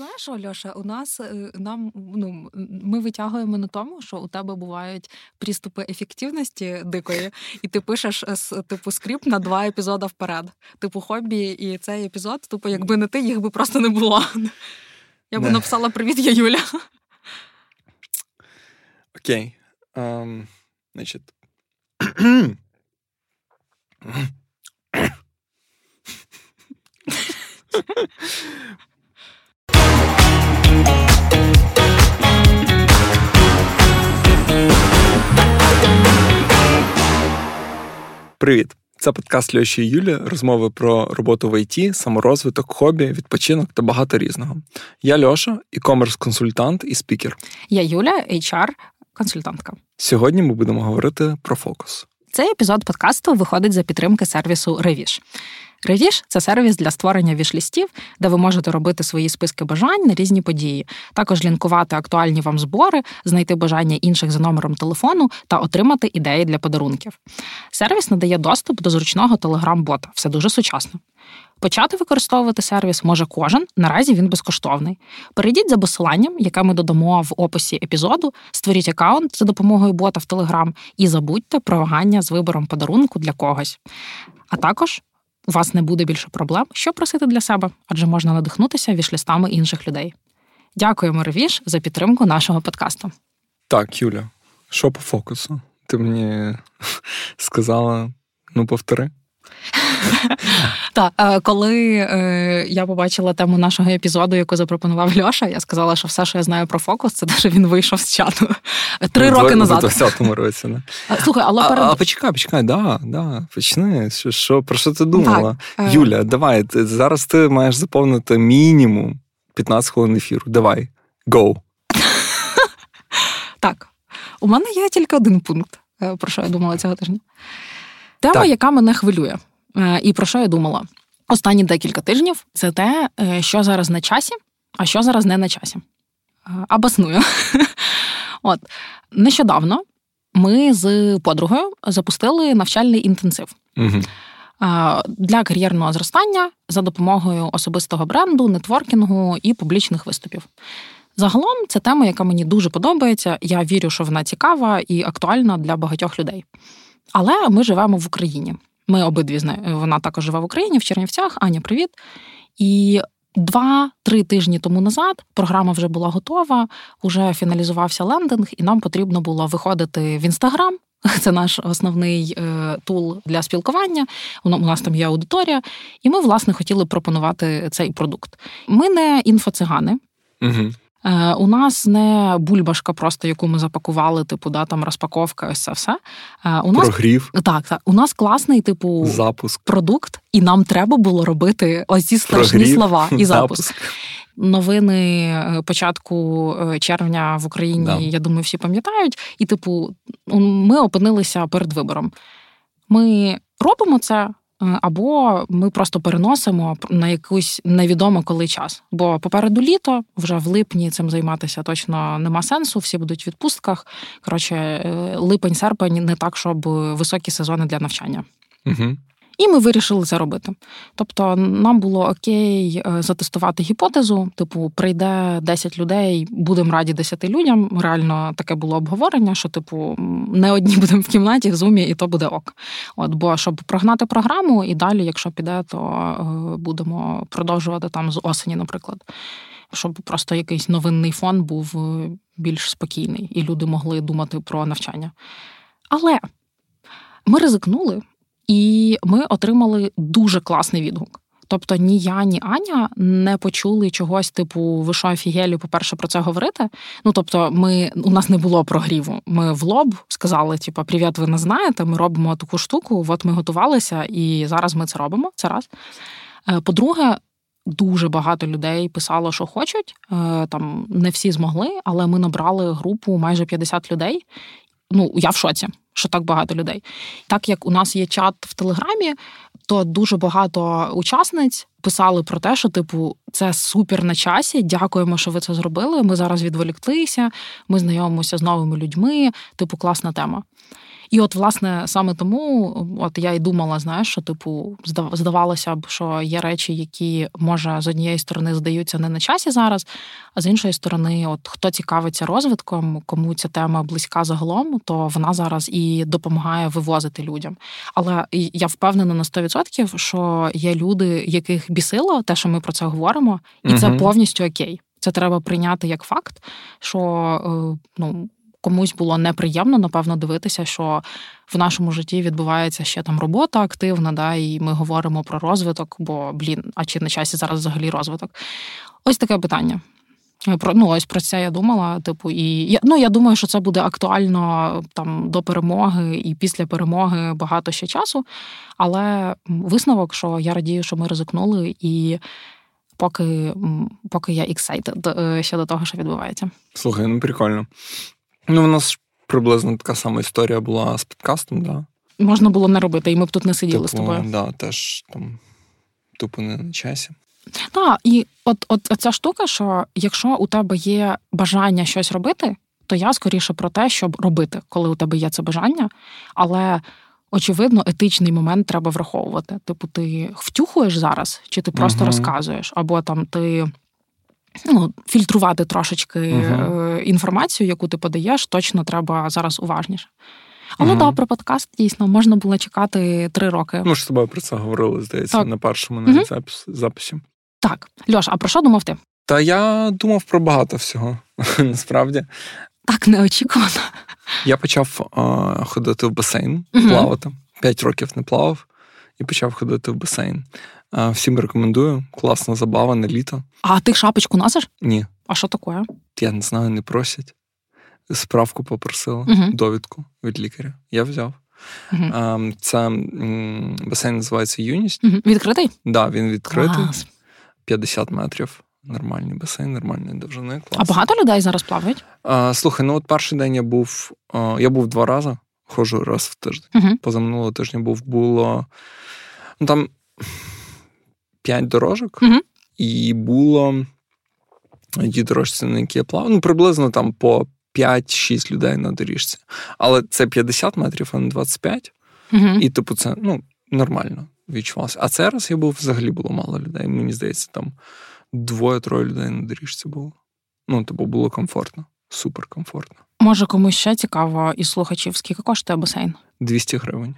Знаєш, Ольоша, у нас е, нам ну ми витягуємо на тому, що у тебе бувають приступи ефективності дикої, і ти пишеш типу скрипт на два епізоди вперед. Типу хобі, і цей епізод, типу, якби не ти, їх би просто не було. Я би написала Привіт, я Юля. Окей. Um, значить. Привіт! Це подкаст Льоші і Юлі, розмови про роботу в ІТ, саморозвиток, хобі, відпочинок та багато різного. Я Льоша, e-commerce консультант і спікер. Я Юля, HR-консультантка. Сьогодні ми будемо говорити про фокус. Цей епізод подкасту виходить за підтримки сервісу Ревіш. Ревіш це сервіс для створення вішлістів, де ви можете робити свої списки бажань на різні події, також лінкувати актуальні вам збори, знайти бажання інших за номером телефону та отримати ідеї для подарунків. Сервіс надає доступ до зручного телеграм-бота, все дуже сучасно. Почати використовувати сервіс може кожен, наразі він безкоштовний. Перейдіть за посиланням, яке ми додамо в описі епізоду, створіть аккаунт за допомогою бота в Телеграм і забудьте про вагання з вибором подарунку для когось. А також у вас не буде більше проблем, що просити для себе, адже можна надихнутися вішлістами інших людей. Дякуємо, Ревіш, за підтримку нашого подкасту. Так, Юля, що по фокусу? Ти мені сказала, ну повтори. Так, е, коли е, я побачила тему нашого епізоду, яку запропонував Льоша, я сказала, що все, що я знаю про фокус, це те, що він вийшов з чату три роки назад. У 20-му році. Слухай, але перед... А, почекай, почекай, да, да, почни. Що, що, Про що ти думала? Е. Юля, давай, зараз ти маєш заповнити мінімум 15 хвилин ефіру. Давай, go. Так, у мене є тільки один пункт, про що я думала цього тижня. Тема, так. яка мене хвилює. Е, і про що я думала? Останні декілька тижнів це те, е, що зараз на часі, а що зараз не на часі. Абасную. От нещодавно ми з подругою запустили навчальний інтенсив. Угу. Для кар'єрного зростання за допомогою особистого бренду, нетворкінгу і публічних виступів. Загалом це тема, яка мені дуже подобається. Я вірю, що вона цікава і актуальна для багатьох людей. Але ми живемо в Україні. Ми обидві знаємо, вона також живе в Україні, в Чернівцях. Аня, привіт. І два-три тижні тому назад програма вже була готова, вже фіналізувався лендинг, і нам потрібно було виходити в інстаграм. Це наш основний е, тул для спілкування. У нас там є аудиторія, і ми, власне, хотіли пропонувати цей продукт. Ми не інфоцигани. Угу. Е, у нас не бульбашка, просто яку ми запакували, типу, да, там розпаковка, ось це все. Е, у нас Прогрів. Так, так. У нас класний, типу, запуск продукт, і нам треба було робити ось ці страшні Прогрів. слова і запуск. запуск. Новини е, початку червня в Україні, да. я думаю, всі пам'ятають. І, типу, ми опинилися перед вибором. Ми робимо це. Е, або ми просто переносимо на якусь невідомо коли час. Бо попереду літо, вже в липні цим займатися точно нема сенсу. Всі будуть в відпустках. Коротше, е, липень-серпень не так, щоб високі сезони для навчання. Угу. І ми вирішили це робити. Тобто, нам було окей е, затестувати гіпотезу. Типу, прийде 10 людей, будемо раді 10 людям. Реально таке було обговорення, що, типу, не одні будемо в кімнаті в зумі, і то буде ок. От, бо щоб прогнати програму, і далі, якщо піде, то е, будемо продовжувати там з осені, наприклад. Щоб просто якийсь новинний фон був е, більш спокійний, і люди могли думати про навчання. Але ми ризикнули. І ми отримали дуже класний відгук. Тобто ні я, ні Аня не почули чогось, типу, ви що, офігелі, по-перше, про це говорити. Ну тобто, ми у нас не було прогріву. Ми в лоб сказали: типу, привіт, ви не знаєте, ми робимо таку штуку, от ми готувалися, і зараз ми це робимо. Це раз. Е, по-друге, дуже багато людей писало, що хочуть. Е, там не всі змогли, але ми набрали групу майже 50 людей. Ну, я в шоці що так багато людей. Так як у нас є чат в Телеграмі, то дуже багато учасниць писали про те, що типу це супер на часі. Дякуємо, що ви це зробили. Ми зараз відволіклися, ми знайомимося з новими людьми. Типу, класна тема. І от, власне, саме тому, от я й думала, знаєш, що типу, здавалося б, що є речі, які може з однієї сторони здаються не на часі зараз, а з іншої сторони, от хто цікавиться розвитком, кому ця тема близька загалом, то вона зараз і допомагає вивозити людям. Але я впевнена на 100%, що є люди, яких бісило, те, що ми про це говоримо, і угу. це повністю окей. Це треба прийняти як факт, що е, ну комусь було неприємно, напевно, дивитися, що в нашому житті відбувається ще там робота активна, да, і ми говоримо про розвиток, бо, блін, а чи на часі зараз взагалі розвиток? Ось таке питання. Про ну ось про це я думала. Типу, і я ну я думаю, що це буде актуально там до перемоги і після перемоги багато ще часу. Але висновок, що я радію, що ми ризикнули, і поки поки я excited е, щодо того, що відбувається. Слухай, ну прикольно. Ну, у нас приблизно така сама історія була з подкастом, да. Можна було не робити, і ми б тут не сиділи типу, з тобою. Да, теж там тупо не на часі. Так, і от, от ця штука, що якщо у тебе є бажання щось робити, то я скоріше про те, щоб робити, коли у тебе є це бажання. Але очевидно, етичний момент треба враховувати. Типу, ти втюхуєш зараз, чи ти просто uh розказуєш, або там ти ну, фільтрувати трошечки uh інформацію, яку ти подаєш, точно треба зараз уважніше. Але uh так, про подкаст дійсно можна було чекати три роки. Ми ж з тобою про це говорили, здається, так. на першому навіть запис, записі. Так, Льош, а про що думав ти? Та я думав про багато всього, насправді. Так неочікувано. Я почав а, ходити в басейн, плавати. П'ять років не плавав і почав ходити в басейн. Всім рекомендую. Класна забава на літо. А ти шапочку носиш? Ні. А що таке? Я не знаю, не просять. Справку попросила, uh довідку від лікаря. Я взяв. uh Це басейн називається Юність. uh Відкритий? Так, да, він відкритий. Клас. 50 метрів. Нормальний басейн, нормальної довжини. Клас. А багато людей зараз плавають? Слухай, ну от перший день я був. Я був два рази, ходжу раз в тиждень. Позаминулого тижня був було. Ну там п'ять дорожок, угу. і було ті дорожці, на які я плавав, ну, приблизно там по 5-6 людей на доріжці. Але це 50 метрів, а не 25. Угу. І, типу, це ну, нормально відчувалося. А цей раз я був взагалі було мало людей. Мені здається, там двоє-троє людей на доріжці було. Ну, типу, було комфортно, супер комфортно. Може, комусь ще цікаво із слухачів, скільки коштує басейн? 200 гривень.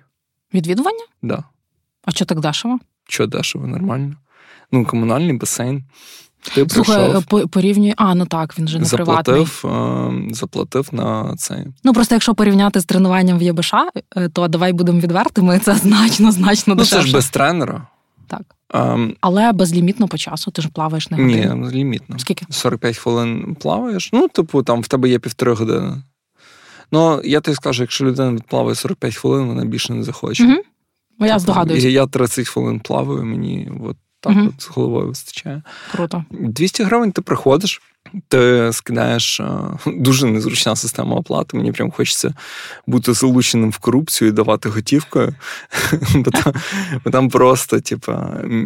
Відвідування? Так. Да. А що так дешево? Що дешево, нормально. Ну, комунальний басейн. Ти Слухай, по, порівнює. А, ну так, він же не заплатив, приватний. Е, заплатив на цей. Ну просто якщо порівняти з тренуванням в ЄБШ, е, то давай будемо відвертими. Це значно, значно дешевше. Ну, це ж без тренера. Так. Um, Але безлімітно по часу, ти ж плаваєш на годину. Ні, лімітно. Скільки? 45 хвилин плаваєш. Ну, типу, там в тебе є півтори години. Ну, я тобі скажу, якщо людина плаває 45 хвилин, вона більше не захоче. Угу. Ну, я здогадуюся. Я 30 хвилин плаваю, мені от так угу. от з головою вистачає. Круто. 200 гривень ти приходиш, ти скидаєш дуже незручна система оплати. Мені прям хочеться бути залученим в корупцію і давати готівкою. Бо там, бо там просто, типу,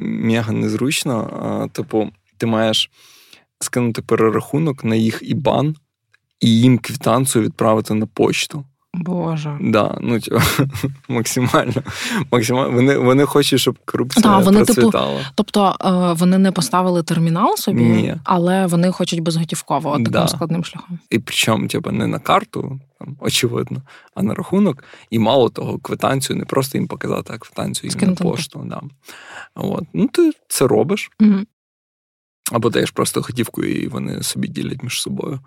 мега незручно. Типу, ти маєш скинути перерахунок на їх ібан і їм квітанцію відправити на почту. Боже. Да, ну максимально. максимально. Вони вони хочуть, щоб корупція да, вони, типу, процвітала. Типу, тобто е, вони не поставили термінал собі, Ні. але вони хочуть безготівково таким да. складним шляхом. І причому, типу, не на карту, там, очевидно, а на рахунок. І мало того, квитанцію не просто їм показати, а квитанцію їм на пошту. Да. От. Ну, ти це робиш. Угу. Або даєш просто готівкою, і вони собі ділять між собою.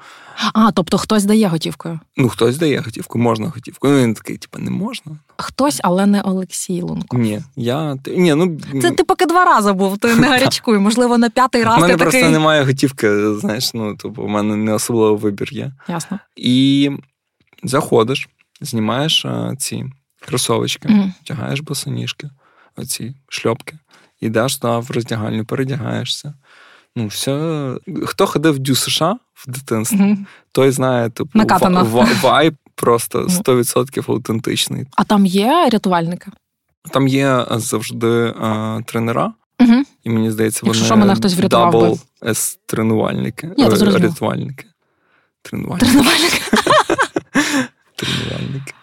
А, тобто хтось дає готівкою? Ну, хтось дає готівку, можна готівкою. Ну, він такий, типу, не можна. Хтось, але не Олексій Лунко. Ні, я. Ні, ну... Це ти поки два рази був, ти не гарячкуй. Можливо, на п'ятий раз. У мене ти просто такий... немає готівки, знаєш, ну, тобто, у мене не особливо вибір є. Ясно. І заходиш, знімаєш а, ці кросовочки, mm, втягаєш босоніжки, оці шльопки, йдеш туди в роздягальню, передягаєшся. Ну, все. Хто ходив в ДЮСШ в дитинстві, mm-hmm. той знає, типу, вайб просто 100% автентичний. А там є рятувальники? Там є завжди а, тренера, Угу. і мені здається, вони Якщо мене хтось врятував би, то тренувальники. Ні, Е. Рятувальники. Тренувальники. Тренувальник. Тренувальники.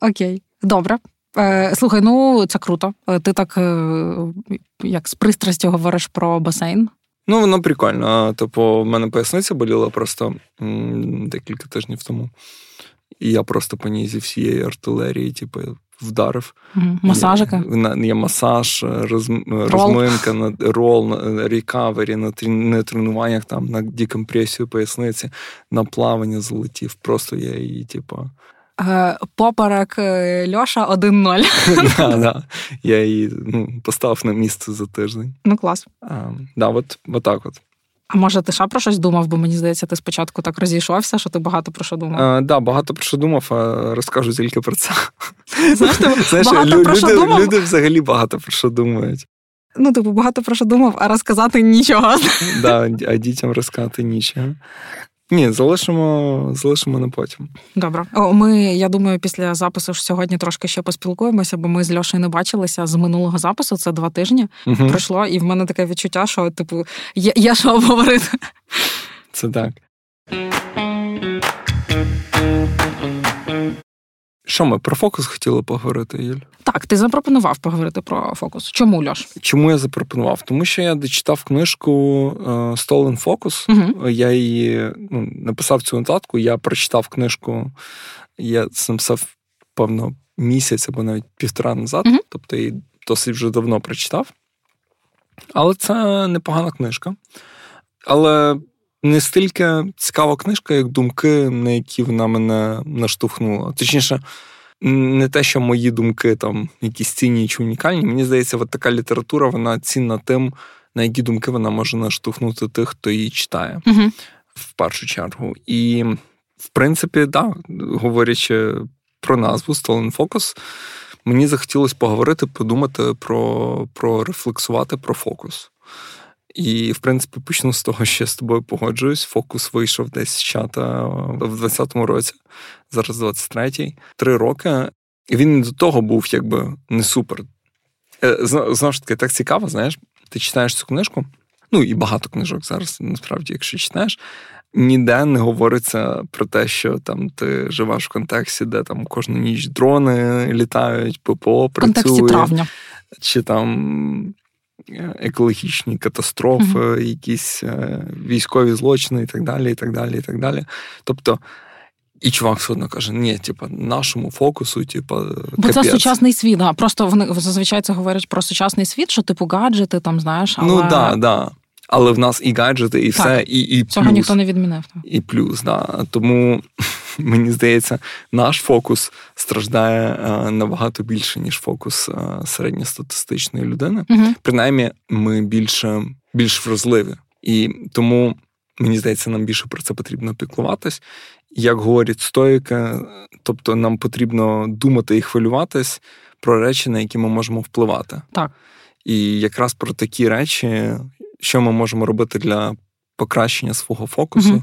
Окей, добре. Е, слухай, ну це круто. Е, Ти так як з пристрастю говориш про басейн. Ну, воно прикольно. Типу, в мене поясниця боліла просто м, декілька тижнів тому. І я просто по ній зі всієї артилерії, типу, вдарив. Мгм. Масажики. Є, є масаж, роз, розминка, на рол, на рекавері, на, на тренуваннях, там, на декомпресію поясниці, на плавання залетів. Просто я її, типу. Е, Поперек е, Льоша 1-0. да, да, я її ну, поставив на місце за тиждень. Ну клас. А, да, от, от так от. А може, ти ще про щось думав, бо мені здається, ти спочатку так розійшовся, що ти багато про що думав. А, да, багато про що думав, а розкажу тільки про це. Знаєш, ти Знаєш, багато лю- про що люди, думав. люди взагалі багато про що думають. Ну, типу, багато про що думав, а розказати нічого. Да, а дітям розказати нічого. Ні, залишимо, залишимо на потім. Добре. Ми, я думаю, після запису ж сьогодні трошки ще поспілкуємося, бо ми з Льошею не бачилися з минулого запису. Це два тижні Угу. пройшло, і в мене таке відчуття, що типу є, є що обговорити. Це так. Що ми про фокус хотіли поговорити, Юль? Так, ти запропонував поговорити про фокус. Чому Льош? Чому я запропонував? Тому що я дочитав книжку е, Stolen Focus. Угу. Я її ну, написав цю нотатку, я прочитав книжку, я це написав, певно, місяць або навіть півтора назад, Мгм. тобто я її досить вже давно прочитав. Але це непогана книжка. Але не стільки цікава книжка, як думки, на які вона мене наштовхнула. Точніше, не те, що мої думки там якісь цінні чи унікальні. Мені здається, от така література вона цінна тим, на які думки вона може наштовхнути тих, хто її читає Угу. в першу чергу. І, в принципі, да, говорячи про назву Stolen Focus, мені захотілося поговорити, подумати про, про рефлексувати про фокус. І, в принципі, почну з того, що я з тобою погоджуюсь. Фокус вийшов десь з чата в 20-му році, зараз 23-й. Три роки. І він до того був якби не супер. Е, Знову ж таки, так цікаво, знаєш, ти читаєш цю книжку, ну і багато книжок зараз, насправді, якщо читаєш, ніде не говориться про те, що там ти живеш в контексті, де там кожну ніч дрони літають, ППО В контексті працює, травня. чи там е, екологічні катастрофи, якісь е, військові злочини і так далі, і так далі, і так далі. Тобто. І чувак все одно каже: ні, типа, нашому фокусу, типа, Бо це сучасний світ. Да. Просто вони зазвичай це говорять про сучасний світ, що типу гаджети, там знаєш, але Ну да, да. Але в нас і гаджети, і Так. все, і, і цього плюс. ніхто не відмінив. І плюс, да. Тому мені здається, наш фокус страждає е, набагато більше, ніж фокус е, середньостатистичної людини. Угу. Принаймні, ми більше, більш вразливі. І тому мені здається, нам більше про це потрібно піклуватись. Як говорять стоїки, тобто нам потрібно думати і хвилюватись про речі, на які ми можемо впливати. Так. І якраз про такі речі, що ми можемо робити для покращення свого фокусу,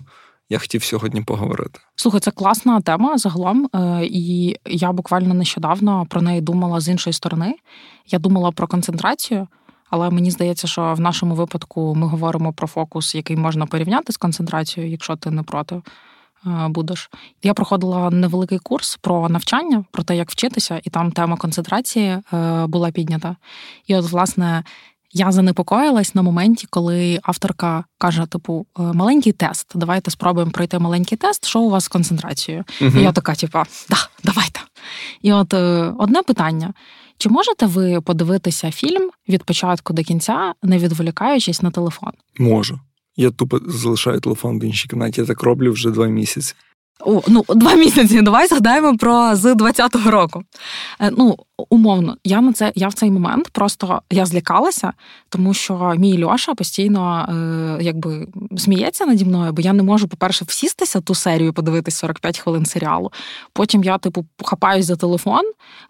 я хотів сьогодні поговорити. Слухай, це класна тема загалом, е, і я буквально нещодавно про неї думала з іншої сторони. Я думала про концентрацію, але мені здається, що в нашому випадку ми говоримо про фокус, який можна порівняти з концентрацією, якщо ти не проти е, будеш. Я проходила невеликий курс про навчання, про те, як вчитися, і там тема концентрації е, була піднята. І от, власне. Я занепокоїлась на моменті, коли авторка каже: типу, «Е, маленький тест. Давайте спробуємо пройти маленький тест. Що у вас з концентрацією? І я така, типа, да, давайте. І от е, одне питання: чи можете ви подивитися фільм від початку до кінця, не відволікаючись на телефон? Можу. Я тупо залишаю телефон в іншій кімнаті. Я так роблю вже два місяці. О, ну, два місяці. Давай згадаємо про з 20-го року. Е, ну, умовно, я на це я в цей момент просто я злякалася, тому що мій Льоша постійно е, якби сміється наді мною, бо я не можу, по-перше, всістися ту серію, подивитись 45 хвилин серіалу. Потім я, типу, хапаюсь за телефон.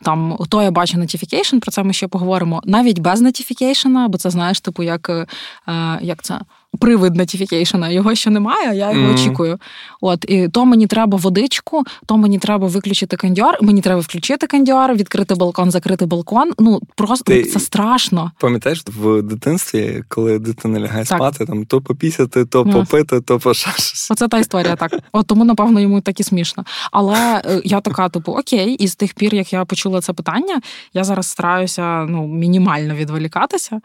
Там то я бачу notification, про це ми ще поговоримо. Навіть без notification, бо це знаєш, типу, як, е, як це привид нотіфікейшена, його ще немає, я його mm. очікую. От, і то мені треба водичку, то мені треба виключити кондьор, мені треба включити кондьор, відкрити балкон, закрити балкон. Ну просто Ти це страшно. Пам'ятаєш в дитинстві, коли дитина лягає так. спати, там то попісяти, то yes. попити, то пошашити. Оце та історія, так. От тому, напевно, йому так і смішно. Але е, я така, типу, окей, і з тих пір, як я почула це питання, я зараз стараюся ну, мінімально відволікатися.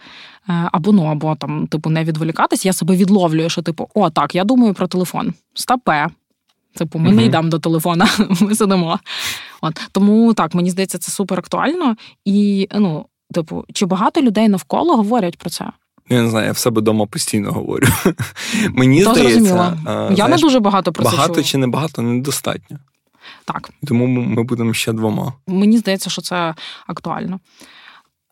Е, або ну, або там, типу, не відволікатись. Я себе відловлюю, що типу, о, так, я думаю про телефон. Стапе. Типу, ми uh-huh. не йдемо до телефона, ми сидимо. От Тому так, мені здається, це супер актуально. І, ну, типу, чи багато людей навколо говорять про це? Я не знаю, я в себе вдома постійно говорю. Мені То здається, а, я знаєш, не дуже багато про це Багато чи не багато недостатньо. Так. Тому ми будемо ще двома. Мені здається, що це актуально.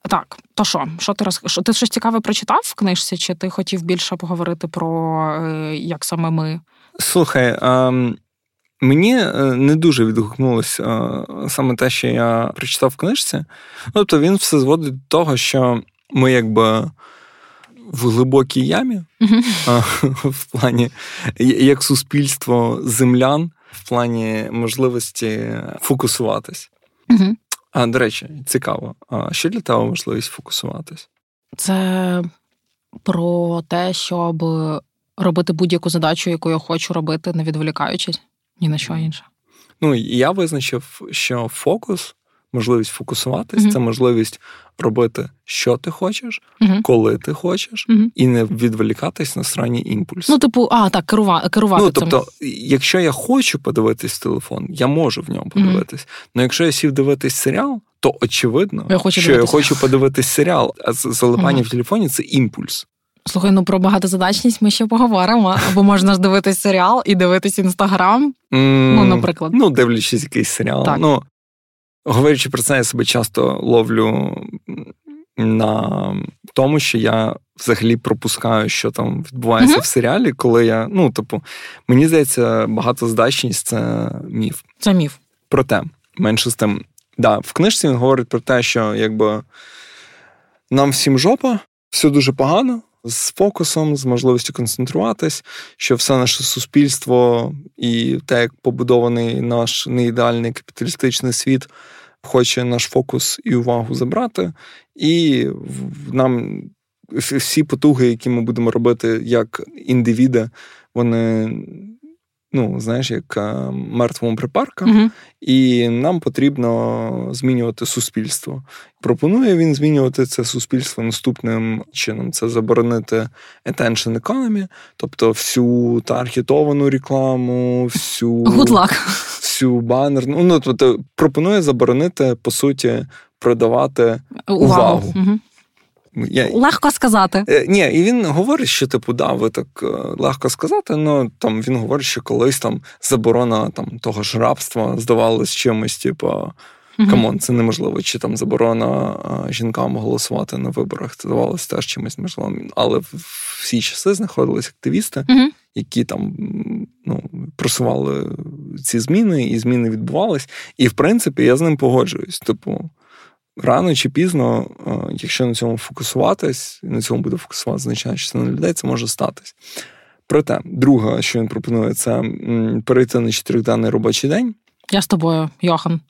Так, то що? Що ти роз... що, ти щось цікаве прочитав в книжці? Чи ти хотів більше поговорити про е, як саме ми? Слухай, а, мені е, не дуже відгукнулося саме те, що я прочитав в книжці. Тобто він все зводить до того, що ми якби. В глибокій ямі uh-huh. в плані як суспільство землян, в плані можливості фокусуватись. А до речі, цікаво. А що для тебе можливість фокусуватись? Це про те, щоб робити будь-яку задачу, яку я хочу робити, не відволікаючись ні на що інше. Ну я визначив, що фокус можливість фокусуватись, mm-hmm. це можливість робити, що ти хочеш, mm-hmm. коли ти хочеш, mm-hmm. і не відволікатись на странні імпульси. Ну, типу, а так, керувати керувати. Ну, тобто, цим. якщо я хочу подивитись телефон, я можу в ньому подивитись. Але якщо я сів дивитись серіал, то очевидно, я хочу що дивитися. я хочу подивитись серіал, а залипання в телефоні це імпульс. Слухай, ну про багатозадачність ми ще поговоримо. Або можна ж дивитись серіал і дивитись інстаграм. Mm, ну, наприклад. Ну, дивлячись якийсь серіал. Так. Ну, Говорячи про це, я себе часто ловлю на тому, що я взагалі пропускаю, що там відбувається uh-huh. в серіалі, коли я. Ну, типу, мені здається, багатоздачність це міф. Це міф. Проте, менше з тим, да, в книжці він говорить про те, що якби нам всім жопа, все дуже погано. З фокусом, з можливістю концентруватись, що все наше суспільство і те, як побудований наш неідеальний капіталістичний світ, хоче наш фокус і увагу забрати, і нам всі потуги, які ми будемо робити як індивіди, вони. Ну, знаєш, як е, мертвому припарка, uh і нам потрібно змінювати суспільство. Пропонує він змінювати це суспільство наступним чином: це заборонити attention economy, тобто всю таргетовану рекламу, всю Good luck всю банерну. Ну, тобто пропонує заборонити, по суті, продавати увагу. увагу. Угу. Я... Легко сказати. Е, ні, і він говорить, що типу, да, ви так е, легко сказати, але там він говорить, що колись там заборона там того ж рабства здавалось чимось, типу, come on, це неможливо. Чи там заборона жінкам голосувати на виборах, це здавалося теж чимось можливим. Але в всі часи знаходились активісти, які там ну, просували ці зміни, і зміни відбувались. І в принципі я з ним погоджуюсь. Типу, рано чи пізно, якщо на цьому фокусуватись, на цьому буде фокусувати значна частина людей, це може статись. Проте, друге, що він пропонує, це перейти на чотириденний робочий день. Я з тобою, Йохан.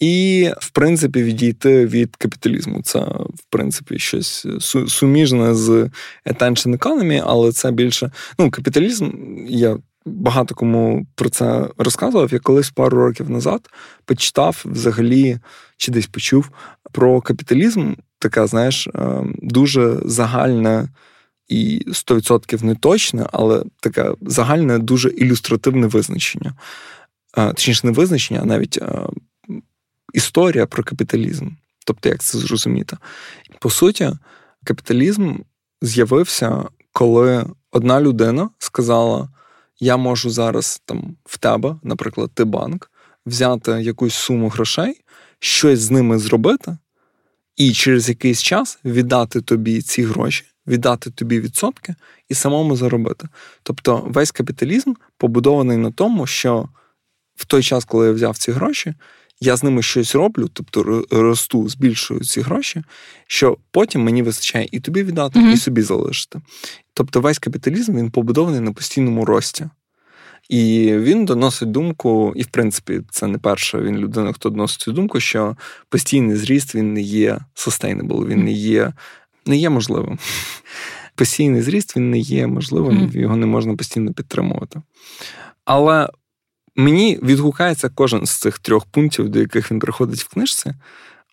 І, в принципі, відійти від капіталізму. Це, в принципі, щось суміжне з attention economy, але це більше. Ну, капіталізм, я багато кому про це розказував. Я колись пару років назад почитав взагалі чи десь почув про капіталізм, таке, знаєш, е, дуже загальне. І 100% не точне, але таке загальне, дуже ілюстративне визначення. Е, точніше, не визначення, а навіть е, історія про капіталізм. Тобто, як це зрозуміти? По суті, капіталізм з'явився, коли одна людина сказала: Я можу зараз там в тебе, наприклад, ти банк, взяти якусь суму грошей, щось з ними зробити, і через якийсь час віддати тобі ці гроші, віддати тобі відсотки і самому заробити. Тобто, весь капіталізм побудований на тому, що в той час, коли я взяв ці гроші, я з ними щось роблю, тобто росту, збільшую ці гроші, що потім мені вистачає і тобі віддати, mm-hmm. і собі залишити. Тобто весь капіталізм він побудований на постійному рості. І він доносить думку, і в принципі, це не перша він людина, хто доносить цю думку, що постійний зріст він не є sustainable, він не є не є можливим. Постійний зріст він не є можливим, його не можна постійно підтримувати. Але мені відгукається кожен з цих трьох пунктів, до яких він приходить в книжці,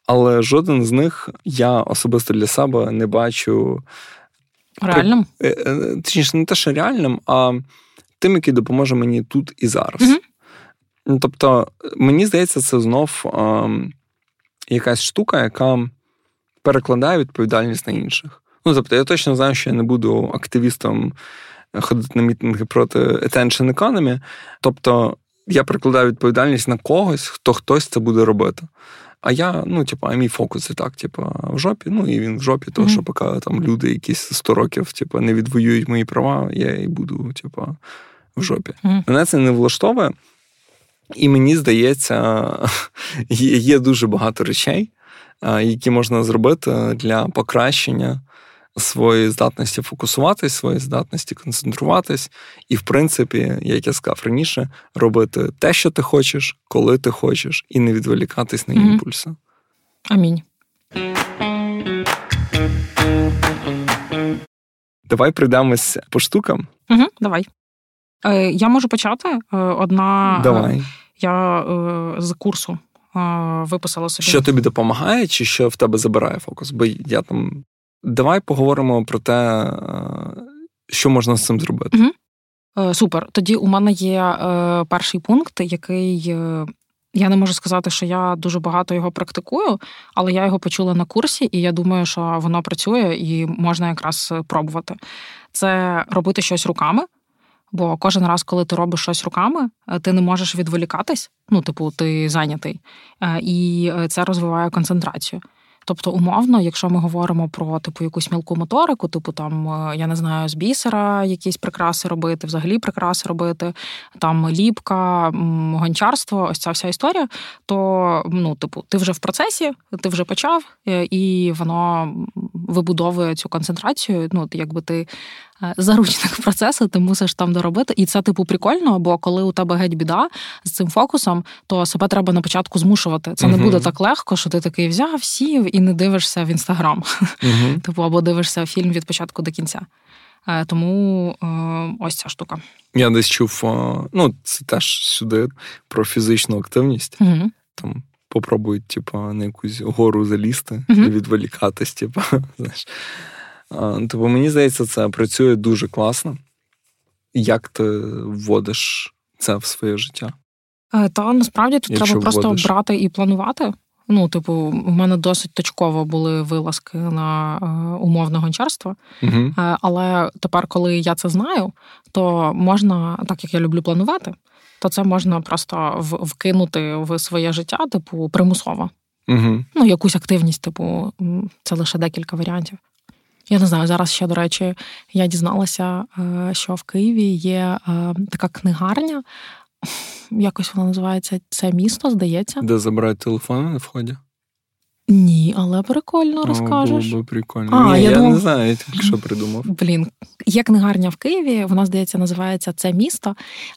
але жоден з них я особисто для себе не бачу реальним. Е, е, точніше, не те, що реальним, а тим, який допоможе мені тут і зараз. Угу. Тобто, мені здається, це знов а, якась штука, яка перекладає відповідальність на інших. Ну, тобто, я точно знаю, що я не буду активістом ходити на мітинги проти attention economy. Тобто, я перекладаю відповідальність на когось, хто хтось це буде робити. А я, ну, типу, а мій фокус і так, типу, в жопі. Ну, і він в жопі, тому mm-hmm. що поки там люди якісь 100 років, типу, не відвоюють мої права, я і буду, типу, в жопі. Mm-hmm. Мене це не влаштовує. І мені здається, є дуже багато речей, які можна зробити для покращення своєї здатності фокусуватись, своєї здатності концентруватись, і, в принципі, як я сказав раніше, робити те, що ти хочеш, коли ти хочеш, і не відволікатись на імпульси. Амінь. Давай прийдемось по штукам. Угу, Давай. Е, Я можу почати. Е, одна е, Давай. я е, з курсу е, виписала собі. Що тобі допомагає, чи що в тебе забирає фокус? Бо я там Давай поговоримо про те, е, що можна з цим зробити. Угу. Супер. Тоді у мене є е, перший пункт, який я не можу сказати, що я дуже багато його практикую, але я його почула на курсі, і я думаю, що воно працює і можна якраз пробувати. Це робити щось руками. Бо кожен раз, коли ти робиш щось руками, ти не можеш відволікатись. Ну, типу, ти зайнятий, і це розвиває концентрацію. Тобто, умовно, якщо ми говоримо про типу якусь мілку моторику, типу там е, я не знаю, з бісера якісь прикраси робити, взагалі прикраси робити, там ліпка, гончарство, ось ця вся історія, то ну, типу, ти вже в процесі, ти вже почав, е, і воно вибудовує цю концентрацію. Ну, якби ти заручник процесу, ти мусиш там доробити. І це, типу, прикольно, бо коли у тебе геть біда з цим фокусом, то себе треба на початку змушувати. Це uh не буде так легко, що ти такий взяв, сів і не дивишся в інстаграм. uh Типу, або дивишся фільм від початку до кінця. Е, тому е, ось ця штука. Я десь чув, ну, це теж сюди про фізичну активність. uh Там попробують, типу, на якусь гору залізти і відволікатись, типу, знаєш. Тобто, мені здається, це працює дуже класно. Як ти вводиш це в своє життя? Е, та насправді тут Якщо треба просто вводиш. брати і планувати. Ну, типу, у мене досить точково були вилазки на е, умовне гончарство. Угу. Але тепер, коли я це знаю, то можна, так як я люблю планувати, то це можна просто вкинути в своє життя, типу, примусово. Угу. Ну, якусь активність, типу, це лише декілька варіантів. Я не знаю, зараз ще, до речі, я дізналася, е, що в Києві є е, така книгарня. Якось вона називається Це місто, здається. Де забирають телефони на вході? Ні, але прикольно розкажеш. О, було би прикольно. А, Ні, Я, я думав... не знаю, я тільки що придумав. Блін, є книгарня в Києві, вона, здається, називається Це місто,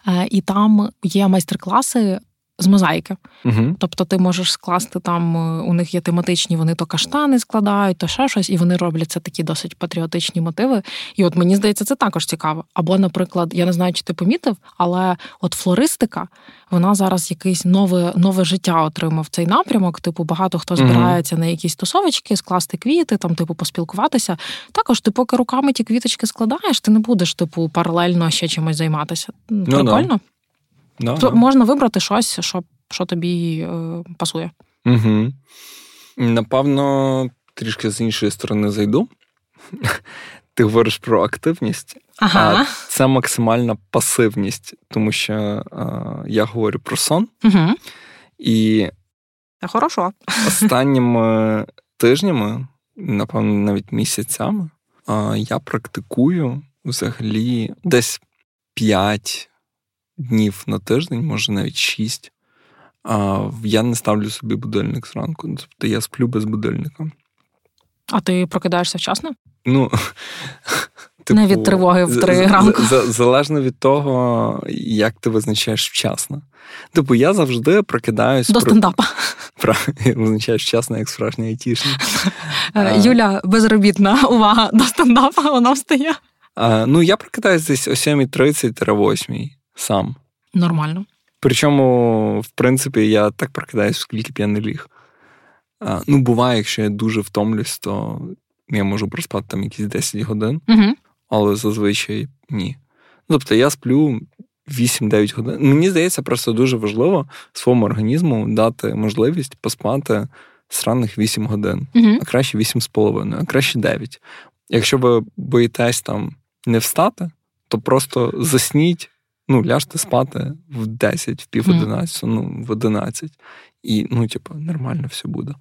е, і там є майстер-класи з мозаїки. Угу. Тобто ти можеш скласти там, е, у них є тематичні, вони то каштани складають, то ще щось, і вони роблять це такі досить патріотичні мотиви. І от мені здається, це також цікаво. Або, наприклад, я не знаю, чи ти помітив, але от флористика, вона зараз якесь нове нове життя отримав цей напрямок. Типу, багато хто збирається угу. на якісь тусовочки, скласти квіти, там, типу, поспілкуватися. Також ти, поки руками ті квіточки складаєш, ти не будеш, типу, паралельно ще чимось займатися. Ну, Прикольно. Да. Да, То да. можна вибрати щось, що що тобі е, пасує. Угу. Напевно, трішки з іншої сторони зайду. Ти говориш про активність, ага. а це максимальна пасивність, тому що е, я говорю про сон. Угу. І хорошо. останніми тижнями, напевно, навіть місяцями, е, я практикую взагалі десь 5 днів на тиждень, може навіть шість, я не ставлю собі будильник зранку. Тобто я сплю без будильника. А ти прокидаєшся вчасно? Ну, типу, Не від тривоги в три ранку. Залежно від того, як ти визначаєш вчасно. Типу, я завжди прокидаюсь. До стендапа. Про... Визначаєш вчасно, як справжній айтішник. Е, Юля безробітна, увага, до стендапа вона встає. Ну, я прокидаюсь десь о 7.30-8 сам. Нормально. Причому, в принципі, я так прокидаюсь, скільки б я не ліг. А, Ну, буває, якщо я дуже втомлюсь, то я можу проспати там якісь 10 годин, угу. але зазвичай ні. Тобто я сплю 8-9 годин. Мені здається, просто дуже важливо своєму організму дати можливість поспати сраних 8 годин, угу. а краще 8,5, а краще 9. Якщо ви боїтесь там не встати, то просто засніть, ну, ляжте спати в 10, в пів 11, ну, в 11. І, ну, типу, нормально все буде.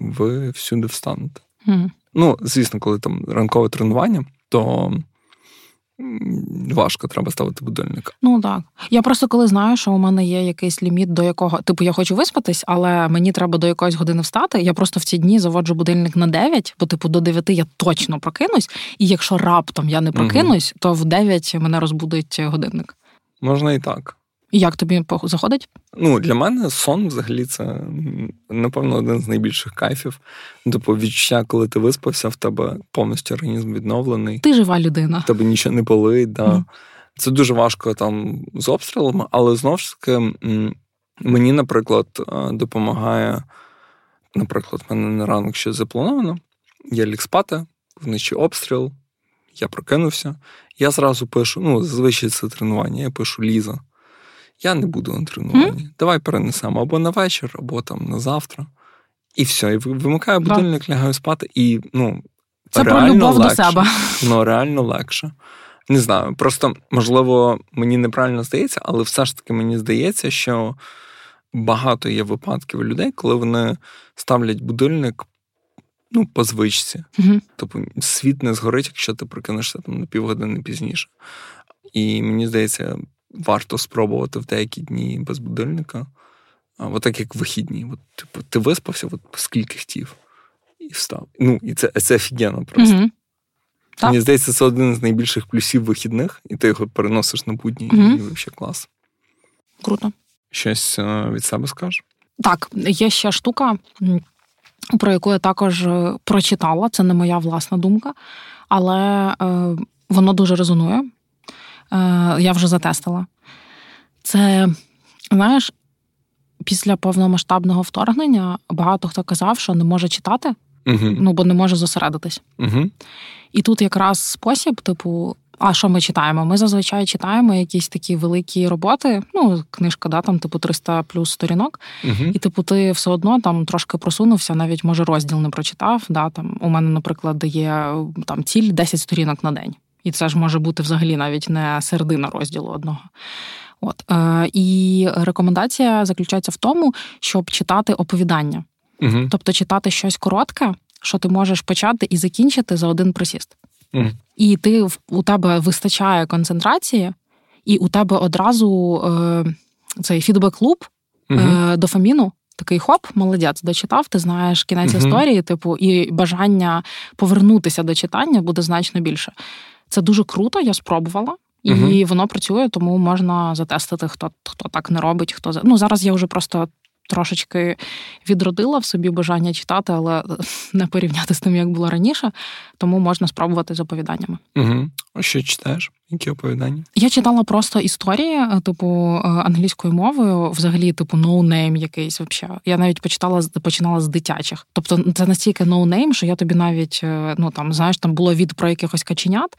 Ви всюди встанете. Mm. Ну, звісно, коли там ранкове тренування, то важко треба ставити будильник. Ну так. Я просто коли знаю, що у мене є якийсь ліміт, до якого типу я хочу виспатись, але мені треба до якоїсь години встати. Я просто в ці дні заводжу будильник на 9, бо типу до 9 я точно прокинусь. І якщо раптом я не прокинусь, угу. то в 9 мене розбудить годинник. Можна і так. І як тобі заходить? Ну, для мене сон взагалі це, напевно, один з найбільших кайфів. Тобто відчуття, коли ти виспався, в тебе повністю організм відновлений. Ти жива людина. В тебе нічого не болить. Да. Mm. Це дуже важко там з обстрілами, але знову ж таки, мені, наприклад, допомагає. Наприклад, в мене на ранок щось заплановано. Я ліг спати, вночі обстріл, я прокинувся. Я зразу пишу: ну, зазвичай це тренування, я пишу Ліза я не буду на тренуванні. Mm? Давай перенесемо або на вечір, або там на завтра. І все. І вимикаю будильник, лягаю спати, і ну, це реально про любов легше. до себе. Ну, реально легше. Не знаю. Просто, можливо, мені неправильно здається, але все ж таки мені здається, що багато є випадків людей, коли вони ставлять будильник ну, по звичці. Mm-hmm. Тобто світ не згорить, якщо ти прокинешся там на півгодини пізніше. І мені здається, варто спробувати в деякі дні без будильника. От так як вихідні. От, типу, ти виспався, от скільки хотів, і встав. Ну, і це це офігенно просто. Угу. Мені здається, це один з найбільших плюсів вихідних, і ти його переносиш на будні, угу. і взагалі клас. Круто. Щось е, від себе скажеш? Так, є ще штука, про яку я також е, прочитала. Це не моя власна думка, але е, воно дуже резонує. Е, я вже затестила. Це, знаєш, після повномасштабного вторгнення багато хто казав, що не може читати, uh ну бо не може зосередитись. uh І тут якраз спосіб, типу. А що ми читаємо? Ми зазвичай читаємо якісь такі великі роботи. Ну, книжка, да, там, типу, 300 плюс сторінок, uh-huh. і типу, ти все одно там трошки просунувся, навіть може розділ не прочитав. Да, там У мене, наприклад, є там ціль 10 сторінок на день. І це ж може бути взагалі навіть не середина розділу одного. От е, І рекомендація заключається в тому, щоб читати оповідання, угу. тобто читати щось коротке, що ти можеш почати і закінчити за один присіст. І ти у тебе вистачає концентрації, і у тебе одразу е, цей фідбек-клуб угу. е, дофаміну. Такий хоп, молодець, дочитав, ти знаєш кінець uh історії, типу, і бажання повернутися до читання буде значно більше. Це дуже круто, я спробувала. І uh воно працює, тому можна затестити, хто хто так не робить. Хто Ну зараз я вже просто трошечки відродила в собі бажання читати, але не порівняти з тим, як було раніше. Тому можна спробувати з оповіданнями. Угу. А що читаєш? Які оповідання? Я читала просто історії, типу е, англійською мовою, взагалі, типу, no name якийсь. Вообще. Я навіть почитала починала з дитячих. Тобто, це настільки no name, що я тобі навіть е, ну там знаєш, там було від про якихось каченят.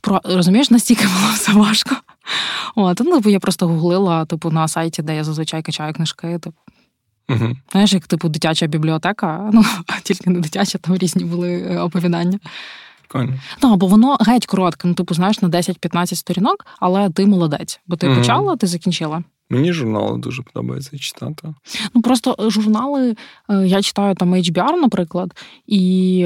Про розумієш, настільки було все важко. От, ну, я просто гуглила, типу, на сайті, де я зазвичай качаю книжки. Типу. Угу. Знаєш, як типу дитяча бібліотека, ну тільки не дитяча, там різні були оповідання. Прикольно. Ну, бо воно геть коротке, ну, типу, знаєш, на 10-15 сторінок, але ти молодець, бо ти угу. почала, ти закінчила. Мені журнали дуже подобається читати. Ну просто журнали е, я читаю там HBR, наприклад, і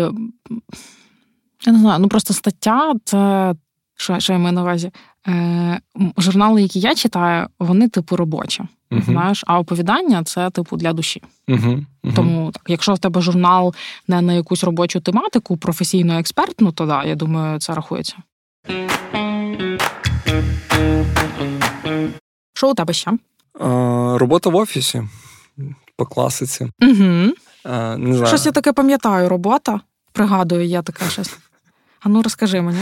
я не знаю, ну просто стаття це що, що я маю на увазі? Е, Журнали, які я читаю, вони типу робочі. Uh-huh. Знаєш, а оповідання це типу для душі. Uh-huh. Uh-huh. Тому так, якщо в тебе журнал не на якусь робочу тематику, професійно експертну, то да, я думаю, це рахується. Що у тебе ще? А, робота в офісі по класиці. Угу. А, не знаю. Щось я таке пам'ятаю, робота. Пригадую, я таке щось. А ну розкажи мені.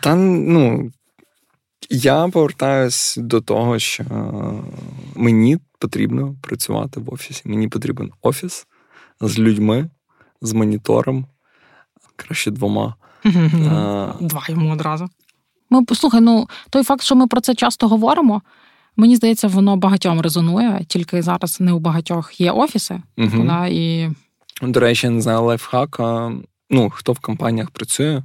Та ну. Я повертаюсь до того, що мені потрібно працювати в офісі. Мені потрібен офіс з людьми, з монітором, краще двома. Два йому одразу. Ми слухай, ну той факт, що ми про це часто говоримо, мені здається, воно багатьом резонує, тільки зараз не у багатьох є офіси. Угу. Вона і... До речі, не знаю лайфхака. Ну, хто в компаніях працює,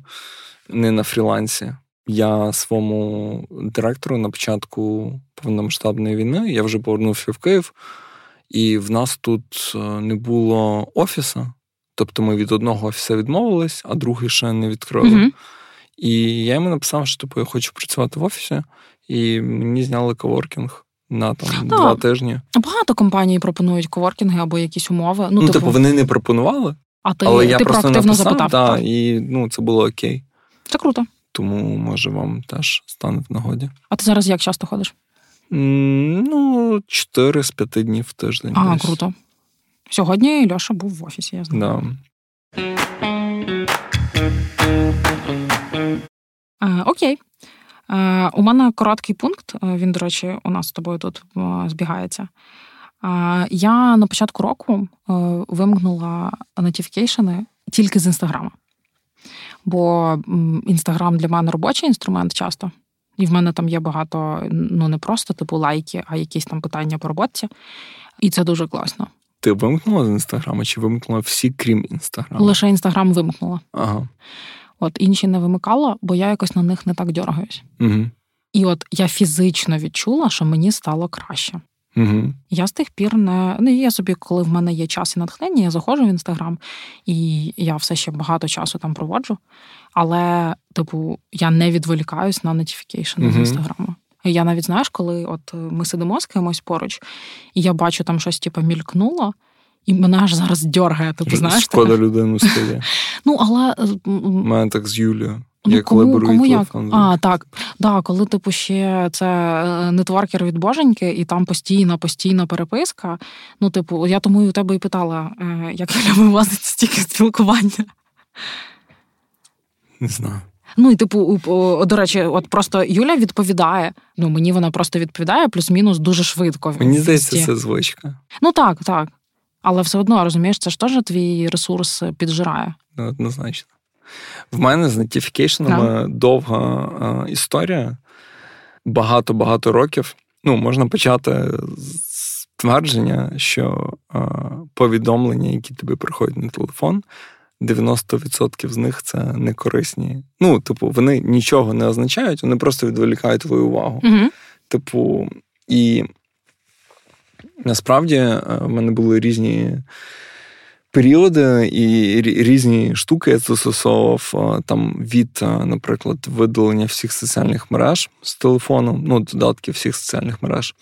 не на фрілансі. Я своєму директору на початку повномасштабної війни я вже повернувся в Київ, і в нас тут е, не було офісу. Тобто ми від одного офісу відмовились, а другий ще не відкрили. Mm-hmm. І я йому написав, що типу, я хочу працювати в офісі, і мені зняли коворкінг на там так. два тижні. Багато компаній пропонують коворкінги або якісь умови. Ну, ну типу, вони не пропонували, а ти, але ти я просто написав, запитав. Та, і ну, це було окей. Це круто. Тому може вам теж стане в нагоді. А ти зараз як часто ходиш? Ну, 4 з 5 днів в тиждень. А, десь. круто. Сьогодні Льоша був в офісі, я знаю. Да. Е, окей. Е, у мене короткий пункт. Е, він, до речі, у нас з тобою тут збігається. Я на початку року вимкнула нотіфікейшени тільки з інстаграма. Бо інстаграм для мене робочий інструмент часто. І в мене там є багато, ну не просто типу лайки, а якісь там питання по роботі. І це дуже класно. Ти вимкнула з інстаграма чи вимкнула всі, крім інстаграму? Лише інстаграм вимкнула. Ага. От інші не вимикала, бо я якось на них не так дергаюсь. Угу. І от я фізично відчула, що мені стало краще. Угу. Я з тих пір не ну, я собі, коли в мене є час і натхнення, я заходжу в інстаграм, і я все ще багато часу там проводжу. Але, типу, я не відволікаюсь на notification угу. з інстаграму. Я навіть знаєш, коли от ми сидимо з кимось поруч, і я бачу там щось, типу, мількнуло. І мене аж зараз дьоргає, типу, знаєш. Шкода людину стає. Ну, але... У мене так з Юлією. Ну, я кому, коли беру кому телефон. Як? А, так. Да, коли, типу, ще це е, нетворкер від боженьки, і там постійна, постійна переписка. Ну, типу, я тому і у тебе і питала, е, як Юля вивозить стільки спілкування. Не знаю. Ну і типу, до речі, от просто Юля відповідає. Ну мені вона просто відповідає, плюс-мінус дуже швидко. Мені здається, це звичка. Ну так, так. Але все одно розумієш, це ж теж твій ресурс піджирає. Ну, однозначно. В мене з нотіфікейшнами yeah. довга а, історія. Багато-багато років. Ну, можна почати з твердження, що а, повідомлення, які тобі приходять на телефон, 90% з них це не корисні. Ну, типу, вони нічого не означають, вони просто відволікають твою увагу. Mm-hmm. Типу, і насправді в мене були різні періоди і різні штуки я застосовував там від, наприклад, видалення всіх соціальних мереж з телефону, ну, додатків всіх соціальних мереж.